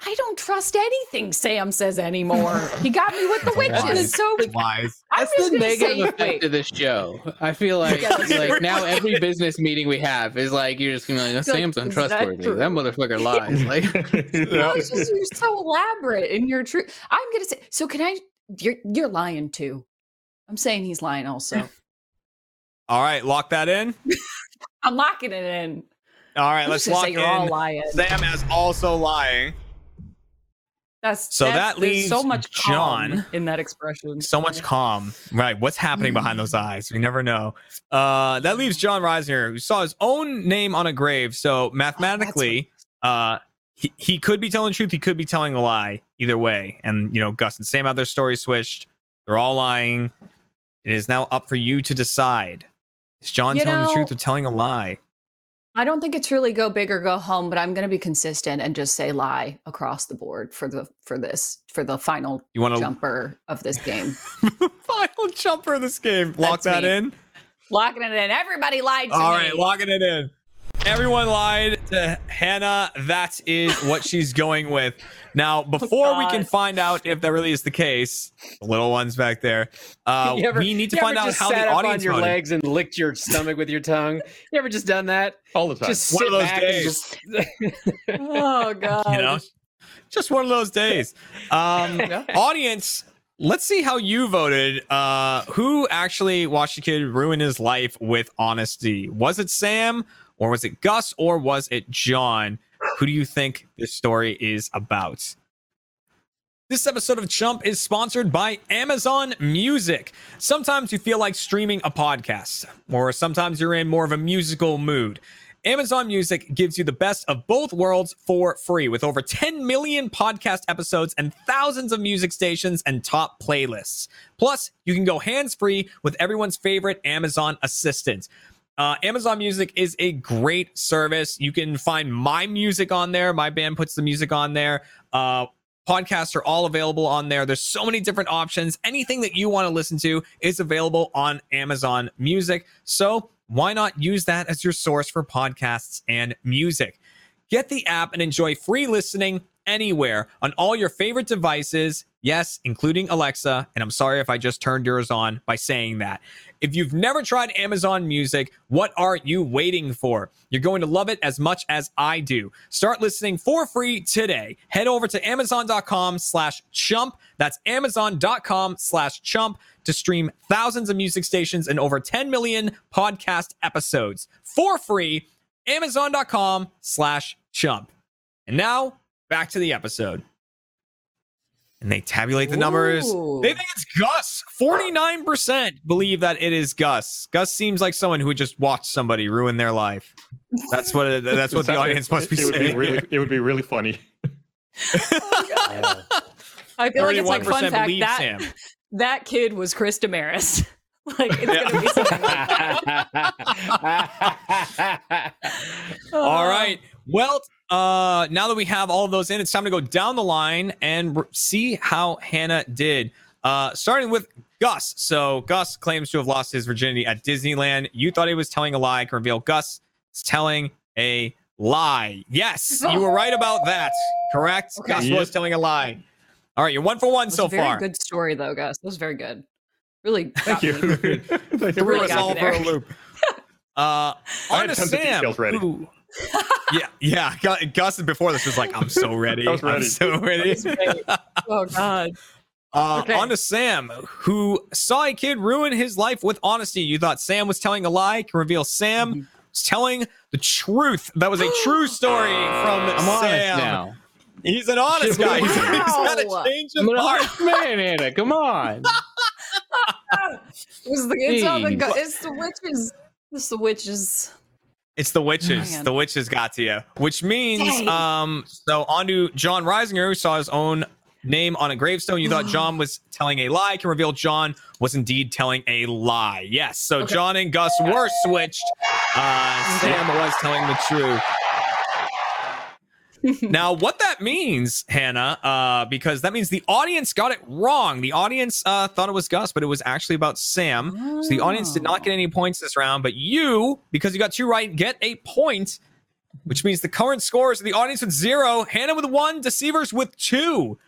I don't trust anything Sam says anymore. [laughs] He got me with the Lies. witches. So Lies. I'm That's just the gonna negative say, effect wait. of this show. I feel like, Yeah, like now every business meeting we have is like you're just gonna be like, like, Sam's is that untrustworthy. true? That, motherfucker lies. Like [laughs] No, it's just you're so elaborate in your truth. I'm gonna say. So can I? You're you're lying too. I'm saying he's lying also. [laughs] All right, lock that in. I'm locking it in. All right, let's just lock say you're all lying. Sam is also lying. That's So that's- that there's so leaves much calm Jon. in that expression. So much calm. Right. What's happening behind those eyes? We never know. Uh, that leaves Jon Risinger, who saw his own name on a grave. So mathematically, uh, he, he could be telling the truth. He could be telling a lie. Either way. And, you know, Gus and Sam have their stories switched. They're all lying. It is now up for you to decide. Is Jon You telling the truth or telling a lie? I don't think it's really go big or go home, but I'm going to be consistent and just say lie across the board for the for this for the final You want to jumper of this game. [laughs] final jumper of this game? Lock That's that me. in. Locking it in. Everybody lied to All me. right, locking it in. Everyone lied to Hannah. That is what she's going with. Now, before we can find out if that really is the case, the little ones back there, uh, [laughs] You ever- we need to you find ever out just how sat the up audience on your voted. legs and licked your stomach with your tongue. [laughs] You ever just done that? all the time. Just One of those days. just. [laughs] Oh god. You know, just one of those days. Um, audience, let's see how you voted. Uh, who actually watched a kid ruin his life with honesty? Was it Sam, or was it Gus, or was it Jon? Who do you think this story is about? This episode of Chump is sponsored by Amazon Music. Sometimes you feel like streaming a podcast, or sometimes you're in more of a musical mood. Amazon Music gives you the best of both worlds for free with over 10 million podcast episodes and thousands of music stations and top playlists. Plus, you can go hands free with everyone's favorite Amazon Assistant. Uh, Amazon Music is a great service. You can find my music on there. My band puts the music on there. Uh, podcasts are all available on there. There's so many different options. Anything that you want to listen to is available on Amazon Music. So why not use that as your source for podcasts and music? Get the app and enjoy free listening anywhere on all your favorite devices. Yes, including Alexa. And I'm sorry if I just turned yours on by saying that. If you've never tried Amazon Music, what are you waiting for? You're going to love it as much as I do. Start listening for free today. Head over to amazon.com slash chump. That's amazon.com slash chump to stream thousands of music stations and over 10 million podcast episodes for free. Amazon.com slash chump. And now back to the episode. And they tabulate the numbers. Ooh. They think it's Gus. 49% believe that it is Gus. Gus seems like someone who would just watch somebody ruin their life. That's what it, that's what the audience must be it would saying. really, it would be really funny. [laughs] I feel like it's like fun fact that Sam. that kid was Chris Demarais. [laughs] like it's gonna be something like that. [laughs] All right. Well, uh, now that we have all of those in, it's time to go down the line and r- see how Hannah did. Uh, starting with Gus. So Gus claims to have lost his virginity at Disneyland. You thought he was telling a lie. I can reveal Gus is telling a lie. Yes, you were right about that. Correct. Okay. Gus Yep. was telling a lie. All right, you're one for one so very far. good story though, Gus. That was very good. Really Thank you. [laughs] me. Thank you Threw us all for a loop. Uh, I on had to tons of Sam. details ready. who- yeah, yeah. Gu- Gus before this was like, I'm so [laughs] ready. I was I'm ready. so ready. [laughs] Oh god. Uh, Okay. On to Sam, who saw a kid ruin his life with honesty. You thought Sam was telling a lie. Can reveal Sam Mm-hmm. was telling the truth. That was a true [gasps] story from I'm honest Sam. now. He's an honest [laughs] guy. He's, he's got Wow. a change I'm of heart. man, Anna. Come on. It's the it's, all the, Jeez. it's the witches. It's the witches. It's the witches. Man. the witches got to you, which means Dang. um. So on to Jon Risinger, who saw his own name on a gravestone. You thought [gasps] Jon was telling a lie. Can reveal Jon was indeed telling a lie. Yes. So Okay. Jon and Gus were switched. Uh, Sam was telling the truth. [laughs] now, what that means, Hannah, uh, because that means the audience got it wrong. The audience uh, thought it was Gus, but it was actually about Sam. So the audience did not get any points this round, but you, because you got two right, get a point, which means the current scores the audience with zero, Hannah with one, Deceivers with two.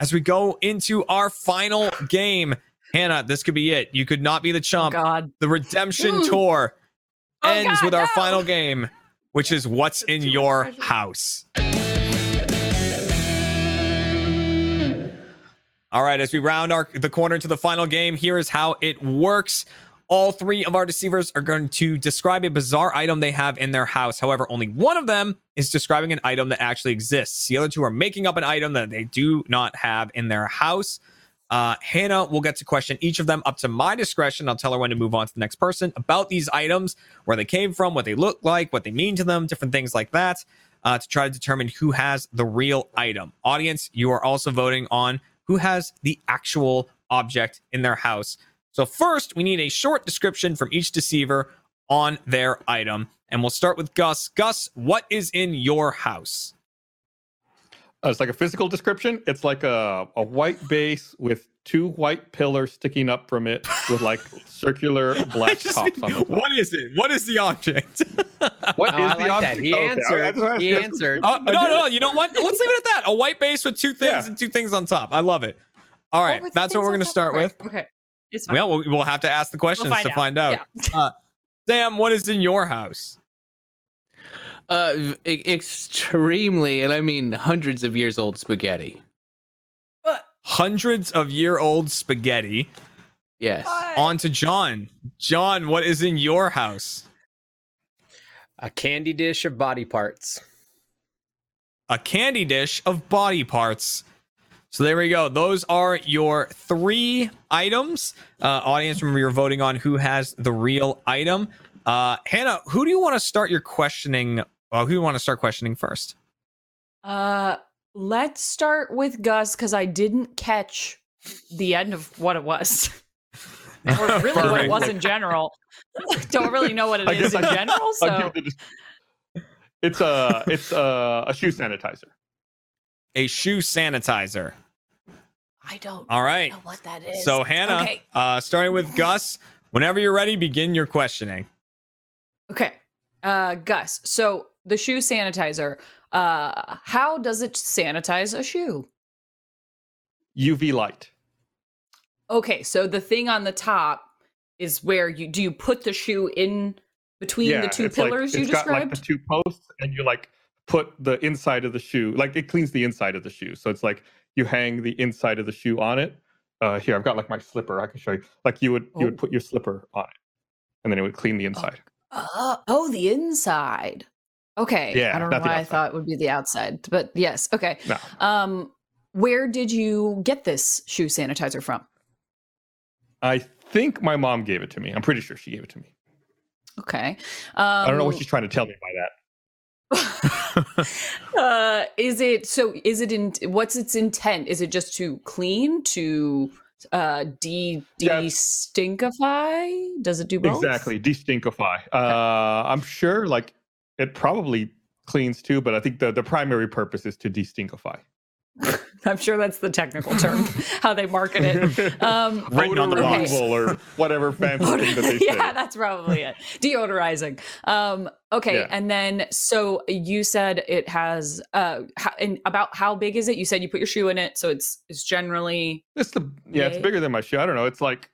As we go into our final game, Hannah, this could be it. You could not be the Oh chump. God. The redemption [gasps] tour Oh, ends God, with our no. final game, which is what's in your house. All right, as we round our the corner to the final game, here is how it works. All three of our deceivers are going to describe a bizarre item they have in their house. However, only one of them is describing an item that actually exists. The other two are making up an item that they do not have in their house. Uh, Hannah will get to question each of them up to my discretion. I'll tell her when to move on to the next person about these items, where they came from, what they look like, what they mean to them, different things like that, uh, to try to determine who has the real item. Audience, you are also voting on who has the actual object in their house. So, first, we need a short description from each deceiver on their item. And we'll start with Gus. Gus, what is in your house? Uh, it's like a physical description. It's like a, a white base with two white pillars sticking up from it with like circular [laughs] black tops mean, on the top. what is it? What is the object? [laughs] What Oh, is I the like that. object? He Okay, answered. that's I- He that's- answered. Oh, no, no, you know what? Let's leave it at that. A white base with two things Yeah. and two things on top. I love it. All right, with that's what we're going to start with. Okay. It's fine. Well, we'll we'll have to ask the questions find to out. find out. Uh, Sam, what is in your house? Uh, e- extremely, and I mean hundreds of years old spaghetti. Hundreds of year old spaghetti. Yes. On to Jon. Jon, what is in your house? A candy dish of body parts. A candy dish of body parts. So there we go. Those are your three items. Uh, audience, remember you're voting on who has the real item. Uh, Hannah, who do you want to start your questioning? Well, who do you want to start questioning first? Uh, let's start with Gus because I didn't catch the end of what it was, [laughs] or really what it was in general. [laughs] Don't really know what it I is in I- general. So it It's a it's a, a shoe sanitizer. A shoe sanitizer. I don't All right. know what that is. So Hannah, Okay. uh, starting with Gus, whenever you're ready, begin your questioning. Okay. Uh, Gus. So the shoe sanitizer. Uh, how does it sanitize a shoe? UV light. Okay, so the thing on the top is where you do you put the shoe in between the two it's like- pillars you it's got like the described? two posts, and you like put the inside of the shoe. Like it cleans the inside of the shoe. So it's like you hang the inside of the shoe on it. Uh, here I've got like my slipper. I can show you. Like you would you Oh. would put your slipper on it, and then it would clean the inside. Uh, oh, the inside. Okay. Yeah, I don't know why I thought it would be the outside, but yes. Okay. No. Um, where did you get this shoe sanitizer from? I think my mom gave it to me. I'm pretty sure she gave it to me. Okay. Um, I don't know what she's trying to tell me by that. [laughs] uh, is it so? Is it in? What's its intent? Is it just to clean to uh de Yeah. de-stinkify? Does it do both? Exactly, destinkify. Uh, I'm sure like it probably cleans too, but I think the, the primary purpose is to destinkify. [laughs] I'm sure that's the technical term [laughs] how they market it. Um, [laughs] Written on the box. or whatever fancy thing that they say. yeah, that's probably it. Deodorizing. Um, okay, Yeah. and then so you said it has uh, how, and about how big is it? You said you put your shoe in it, so it's it's generally It's the yeah, it's bigger than my shoe. I don't know. It's like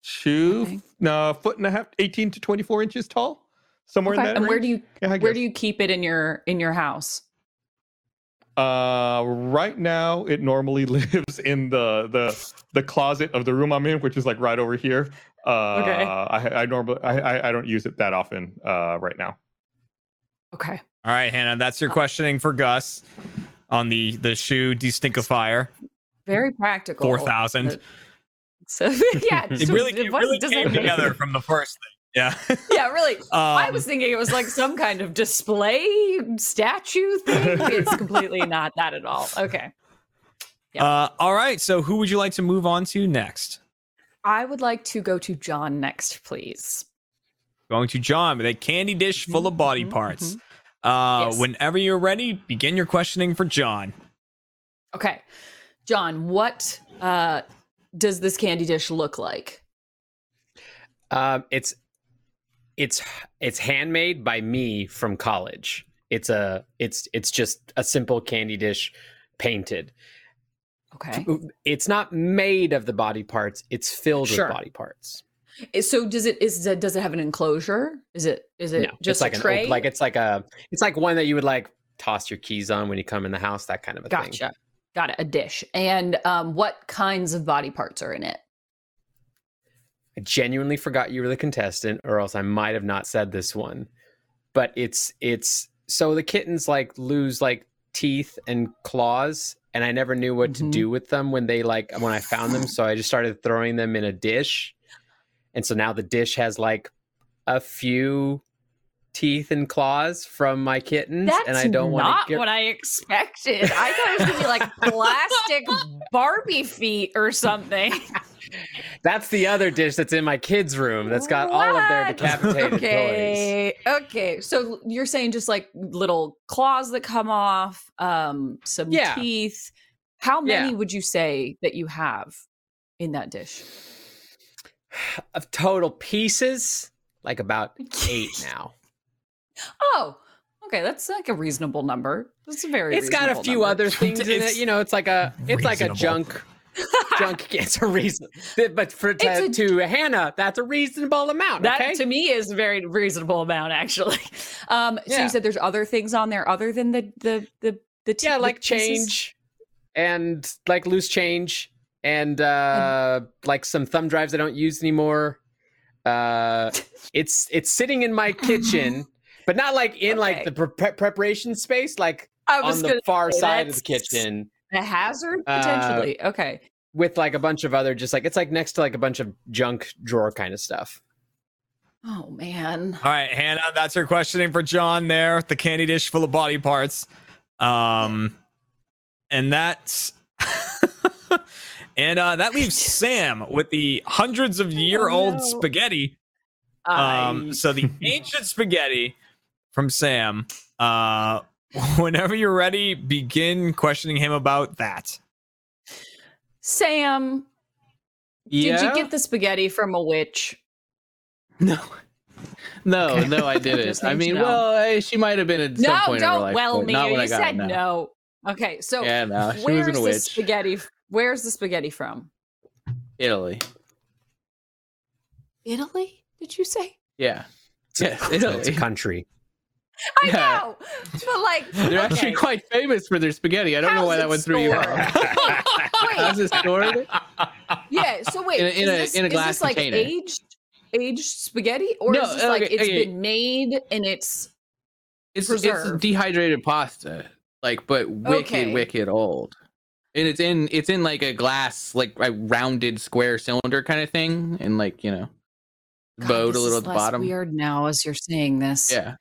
shoe, Okay. no, foot and a half, 18 to 24 inches tall, somewhere okay. in that. And where do you Yeah, where guess. do you keep it in your in your house? Uh, right now it normally [laughs] lives in the the the closet of the room I'm in, which is like right over here. Uh, Okay. I, I normally I, I I don't use it that often. Uh, right now. Okay. All right, Hannah, that's your questioning for Gus. on the the shoe destinkifier. Very practical. Four thousand. [laughs] So yeah, It so really, [laughs] it what really came together from the first thing. Yeah. Yeah, really. [laughs] I Um, was thinking it was like some kind of display statue thing. It's completely not that at all. Okay. Yeah. Uh, all right. So, who would you like to move on to next? I would like to go to Jon next, please. Going to Jon with a candy dish full of body Mhm, parts. mhm. Uh, Yes. Whenever you're ready, begin your questioning for Jon. Okay. Jon, what uh, does this candy dish look like? Um, it's it's it's handmade by me from college. It's a it's it's just a simple candy dish painted. Okay. It's not made of the body parts. It's filled Sure. with body parts. So does it is it, does it have an enclosure? Is it is it no, just like a tray? op- like it's like a it's like one that you would like toss your keys on when you come in the house. That kind of a thing. gotcha. Got it. A dish. And um, what kinds of body parts are in it? I genuinely forgot you were the contestant, or else I might have not said this one. But it's it's so the kittens like lose like teeth and claws, and I never knew what Mhm. to do with them when they like when I found them. So I just started throwing them in a dish, and so now the dish has like a few teeth and claws from my kittens, That's and I don't want not get what I expected. I thought it was gonna be like [laughs] plastic Barbie feet or something. [laughs] That's the other dish that's in my kids' room. That's got all of their What? decapitated [laughs] toys. okay. Okay. So you're saying just like little claws that come off, um, some Yeah. teeth. How many Yeah. would you say that you have in that dish? [sighs] Of total pieces, like about [laughs] eight now. Oh, okay. That's like a reasonable number. That's a very. It's got a few number. other [laughs] things in it. You know, it's like a it's like a junk [laughs] junk. A reason, but for to, a- to Hannah, that's a reasonable amount. That okay, to me is a very reasonable amount, actually. [laughs] Um, so Yeah. you said there's other things on there other than the the the the t- yeah, like pieces? change and like loose change and uh like some thumb drives I don't use anymore. Uh, it's it's sitting in my kitchen, [laughs] but not like in Okay. like the pre- preparation space, like I was on the far say, side of the kitchen. A hazard Uh, potentially. okay. With like a bunch of other just like it's like next to like a bunch of junk drawer kind of stuff. Oh man. All right, Hannah, that's your questioning for Jon there. The candy dish full of body parts. Um, and that's. [laughs] and uh, that leaves [laughs] Sam with the hundreds of year old Oh, no. spaghetti. Um, I- so the [laughs] ancient spaghetti from Sam. Uh, whenever you're ready, begin questioning him about that. Sam, Yeah. did you get the spaghetti from a witch? No. No, Okay. no, I [laughs] didn't. I mean, know. well, I, she might have been at some No, point in her don't life. well me. You I got said no. no. Okay, so Yeah, no, she where's the witch. spaghetti? Where's the spaghetti from? Italy. Italy? Did you say? Yeah. It's a- Yes, it's a Italy. country. I Yeah. know, but like [laughs] They're actually quite famous for their spaghetti. I don't know why that went through head. [laughs] How's it stored? Yeah. So wait, In a- in is a- this, in a is glass this like container. aged aged spaghetti, or No, is this like okay, it's okay. been made and it's It's, it's Preserved. dehydrated pasta, like but wicked, Okay. wicked old. And it's in it's in like a glass, like a rounded square cylinder kind of thing, and like you know, God, bowed a little at the bottom. Weird now as you're saying this. Yeah.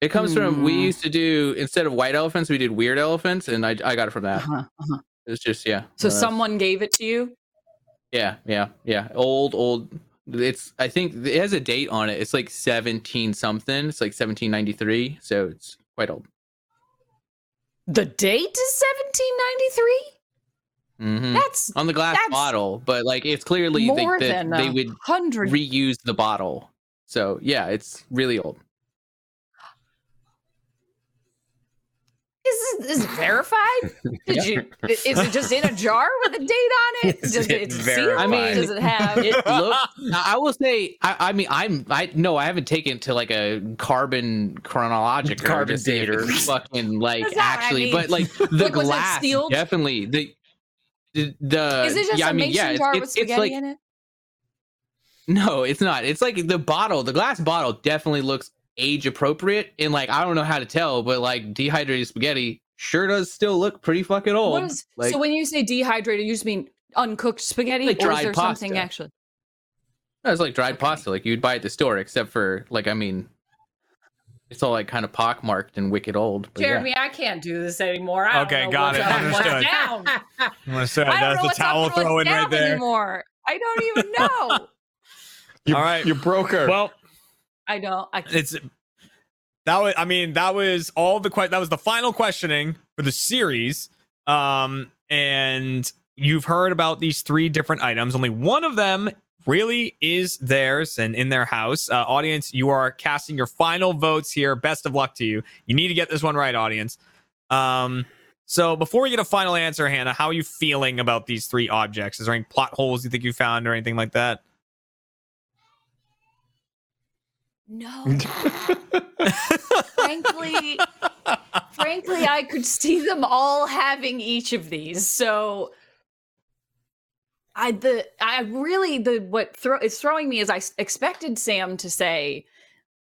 It comes from we Hmm. used to do instead of white elephants, we did weird elephants, and I I got it from that. Uh-huh, uh-huh. It's just yeah. So someone gave it to you. Yeah, yeah, yeah. Old, old. It's I think it has a date on it. It's like seventeen something. It's like seventeen ninety three. So it's quite old. The date is 1793. hmm That's On the glass bottle, but like it's clearly they, than they would hundred. reuse the bottle. So yeah, it's really old. Is this is it verified? [laughs] Did you? Is it just in a jar with a date on it? Is Does it it, sealed? I mean, does it have? It [laughs] look, I will say, I, I mean, I'm, I no, I haven't taken to like a carbon chronological Carbon to see dater. fucking like That's not what I actually, mean. but like [laughs] the Like, was it glass, definitely the. The, the is it just yeah, a I mean, mason yeah, it's, with it's, it's like in it? no, it's not. It's like the bottle, the glass bottle definitely looks age appropriate, and like I don't know how to tell, but like dehydrated spaghetti sure does still look pretty fucking old. What is, like, so when you say dehydrated, you just mean uncooked spaghetti, Like or is dried there something pasta. actually? no, it's like dried Okay. pasta, like you'd buy at the store, except for like, I mean, it's all like kind of pockmarked and wicked old. but yeah. Jeremy, I can't do this anymore. I Okay, got it. up and what's Understood. down. [laughs] [laughs] I'm gonna say I don't that's know the what's up towel throwing right there. anymore. I don't even [laughs] know. You, All right. you broke her. Well, I don't. I can't. it's that was i mean that was all the que- that was the final questioning for the series. Um and you've heard about these three different items. Only one of them really is theirs and in their house. Uh, audience you are casting your final votes here. Best of luck to you. You need to get this one right audience. Um so before we get a final answer hannah how are you feeling about these three objects? Is there any plot holes you think you found or anything like that no. [laughs] frankly, frankly, I could see them all having each of these. So I the I really the what throw is throwing me is I expected Sam to say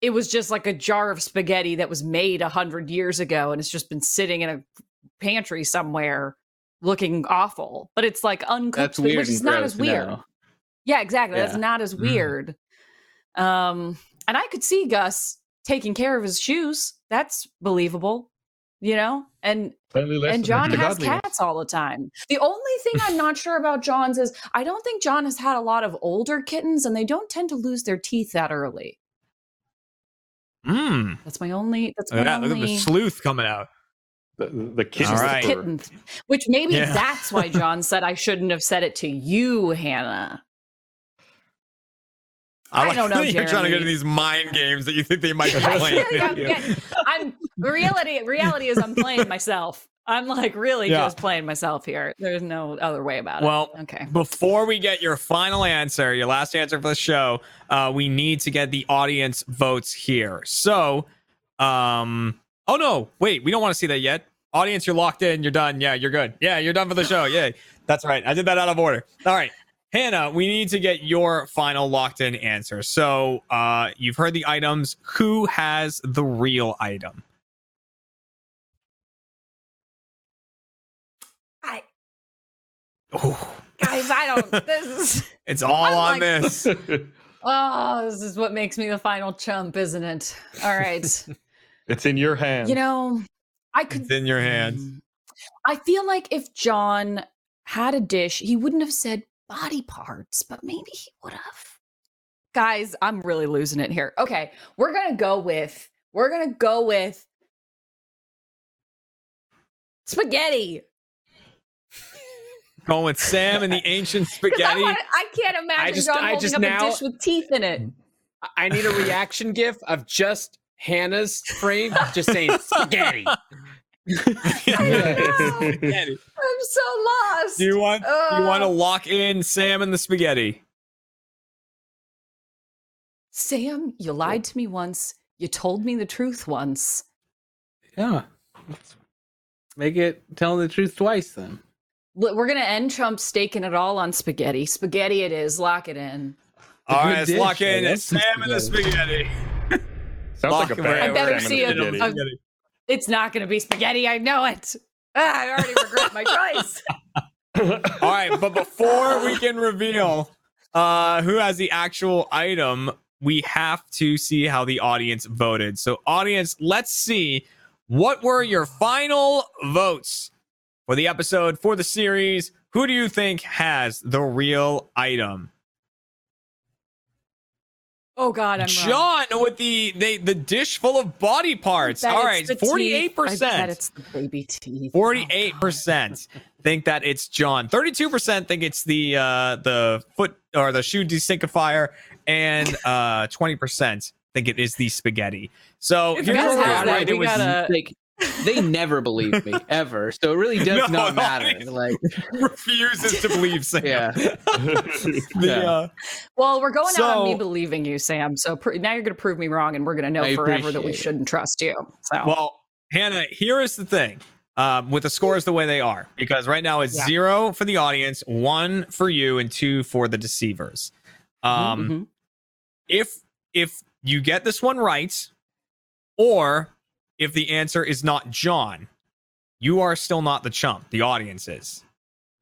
it was just like a jar of spaghetti that was made a hundred years ago and it's just been sitting in a pantry somewhere looking awful. But it's like uncooked, That's weird. which is not as weird. now. Yeah, exactly. That's not as Mm. weird. Um, and I could see Gus taking care of his shoes. That's believable, you know. And and Jon has cats all the time. The only thing I'm not sure about Jon's is I don't think Jon has had a lot of older kittens, and they don't tend to lose their teeth that early. mm. That's my only. That's my look at that look at the only. sleuth coming out The, the kitten. All right. whisperer. Kitten, which maybe Yeah. that's why Jon said I shouldn't have said it to you, Hannah. I like don't [laughs] know, You're trying to get Jeremy. into these mind games that you think they might be [laughs] playing. [laughs] Yeah. I'm reality. Reality is I'm playing myself. I'm like really Yeah. just playing myself here. There's no other way about Well, it. Well, okay. Before we get your final answer, your last answer for the show, uh, we need to get the audience votes here. So, um, oh no, wait, we don't want to see that yet. Audience, you're locked in. You're done. Yeah, you're good. Yeah, you're done for the show. Yay. That's right. I did that out of order. All right. Hannah, we need to get your final locked in answer. So, uh, you've heard the items. Who has the real item? I, Oh, guys, I don't. This [laughs] is. it's all I'm on like- this. [laughs] Oh, this is what makes me the final chump, isn't it? All right. [laughs] it's in your hands. you know, I could. It's in your hands. I feel like if Jon had a dish, he wouldn't have said body parts, but maybe he would have. Guys, I'm really losing it here. Okay, we're gonna go with we're gonna go with spaghetti. Going with Sam and the ancient [laughs] 'Cause I, spaghetti. wanna- I can't imagine just- Jon I holding just up now- a dish with teeth in it. I- I need a reaction gif of just Hannah's frame just saying spaghetti. [laughs] Spaghetti. I'm so lost. Do you want you want to Uh. lock in Sam and the spaghetti? Sam, you lied to me once. You told me the truth once. Yeah. Make it tell the truth twice then. We're gonna end Chump staking it all on spaghetti. Spaghetti it is. Lock it in. All right, let's dish. lock in I love some Sam and the spaghetti. Sounds Lock like a it bad I better salmon see it. spaghetti. It's not gonna be spaghetti. I know it. Ah, I already regret my choice. [laughs] All right, but before we can reveal uh who has the actual item, we have to see how the audience voted. So audience, let's see what were your final votes for the episode for the series. Who do you think has the real item? Oh God, I'm wrong. Jon with the they the dish full of body parts. Bet All it's right, the teeth. forty eight I bet percent. it's the baby teeth. Forty-eight percent think that it's Jon. Thirty-two percent think it's the uh, the foot or the shoe desinkifier, and uh, twenty percent think it is the spaghetti. So If here's Gus what we're at. Right, we it was gotta- Like they never believe me [laughs] ever. So it really does No, not matter. I- Like [laughs] refuses to believe Sam. Yeah. [laughs] The, Yeah. uh, Well, we're going out on me believing you, Sam. So pr- now you're going to prove me wrong, and we're going to know I forever that we shouldn't trust you. So Well, Hannah, here is the thing. Um, with the scores the way they are, because right now it's Yeah. zero for the audience, one for you, and two for the deceivers. Um, Mhm. if if you get this one right, or if the answer is not Jon, you are still not the chump. The audience is.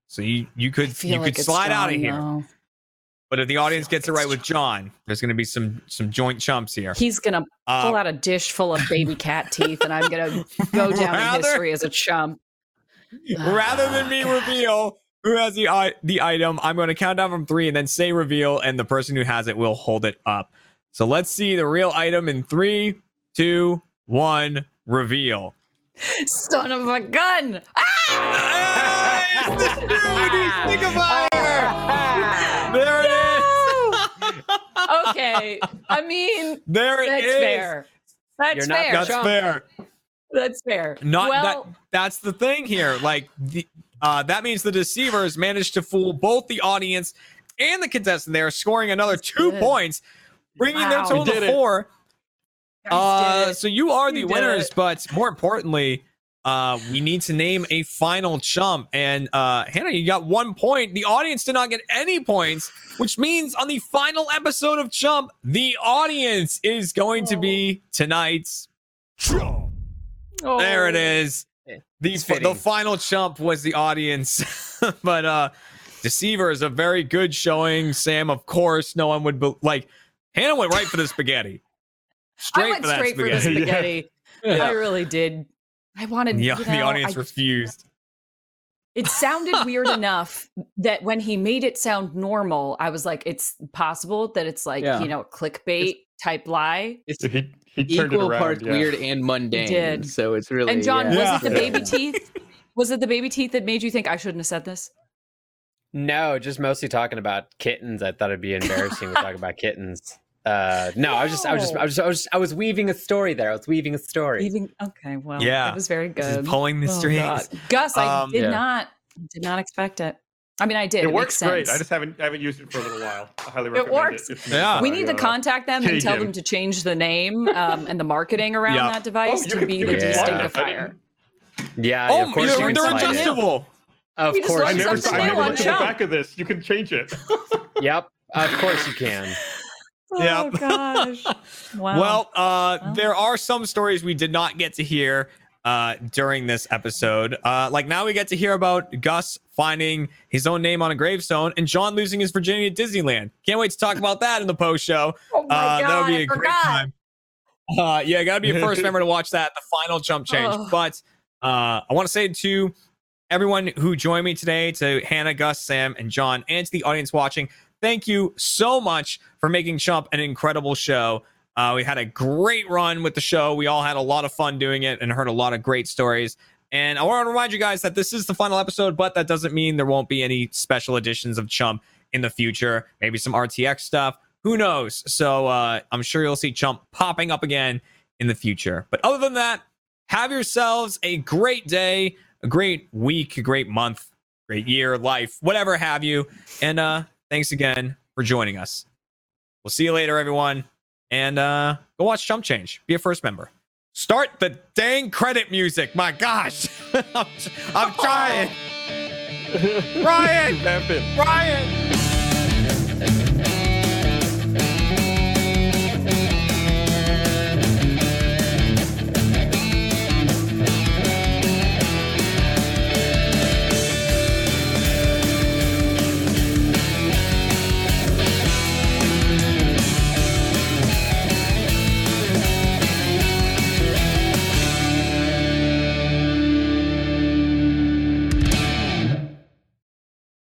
So you you could you like could slide out of here. But if the audience gets it right it's with Jon, there's going to be some some joint chumps here. He's gonna Uh, pull out a dish full of baby cat teeth, and I'm gonna go [laughs] down Rather- in history as a chump. [laughs] Rather than me reveal who has the i- the item, I'm going to count down from three and then say reveal, and the person who has it will hold it up. So let's see the real item in three, two, one. Reveal. Son of a gun! Ah, it's the dude who's Stick of Fire! [laughs] There it is. Okay, I mean There it that's is. fair. That's You're not fair. That's Chump. fair. That's fair. Not well, that. That's the thing here. Like the, uh, that means the deceivers managed to fool both the audience and the contestant. There, scoring another two good. points, bringing their total We did to it. four. Uh, so you are the You winners, but more importantly, uh, we need to name a final chump. And uh, Hannah, you got one point. The audience did not get any points, which means on the final episode of Chump, the audience is going to be tonight's Chump. Oh. There it is. The, the final chump was the audience, [laughs] but uh, Deceiver is a very good showing. Sam, of course, no one would be- like. Hannah went right for the spaghetti. Straight I went for that straight for the spaghetti. [laughs] spaghetti. Yeah. I really did. I wanted The, you the audience I- refused. It sounded [laughs] weird enough that when he made it sound normal, I was like, it's possible that it's like, Yeah. you know, clickbait type lie. It's So he he turned it around. parts yeah. weird and mundane. did. So it's really And Jon, yeah. was it the [laughs] baby teeth? Was it the baby teeth that made you think I shouldn't have said this? No, just mostly talking about kittens. I thought it'd be embarrassing to talk about kittens. Uh, no, I was just, I was just, I was, just, I was, I was weaving a story there. I was weaving a story. Even okay, well, Yeah. it was very This is good. pulling the Oh, strings. God. Gus, I Um, did Yeah. not did not expect it. I mean, I did. It It, works makes great. sense. I just haven't I haven't used it for a little while. I highly recommend works. it. It's Yeah. we need to contact them and tell them to change the name um, and the marketing around Yeah. that device Oh, to can- be the can slide Yeah, Oh, of course they're, they're adjustable. Of We course, I never, can I never on looked at the back of this. You can change it. Yep, of course you can. [laughs] Oh gosh! [laughs] Wow. Well, uh, Well. there are some stories we did not get to hear uh, during this episode. Uh, like now we get to hear about Gus finding his own name on a gravestone and Jon losing his virginity at Disneyland. Can't wait to talk about that in the post show. oh my Uh, god, that would be I a great time. Uh, yeah, gotta be a first member to watch that, the final Chump Change. Ugh. But uh, I want to say to everyone who joined me today, to Hannah, Gus, Sam, and Jon, and to the audience watching, thank you so much for making Chump an incredible show. Uh, we had a great run with the show. We all had a lot of fun doing it and heard a lot of great stories. And I want to remind you guys that this is the final episode, but that doesn't mean there won't be any special editions of Chump in the future. Maybe some RTX stuff. Who knows? So uh, I'm sure you'll see Chump popping up again in the future. But other than that, have yourselves a great day, a great week, a great month, great year, life, whatever have you. And uh, thanks again for joining us. We'll see you later, everyone. And uh, go watch Chump Change. Be a first member. Start the dang credit music. My gosh. [laughs] I'm, I'm trying. [laughs] Ryan! It. Ryan!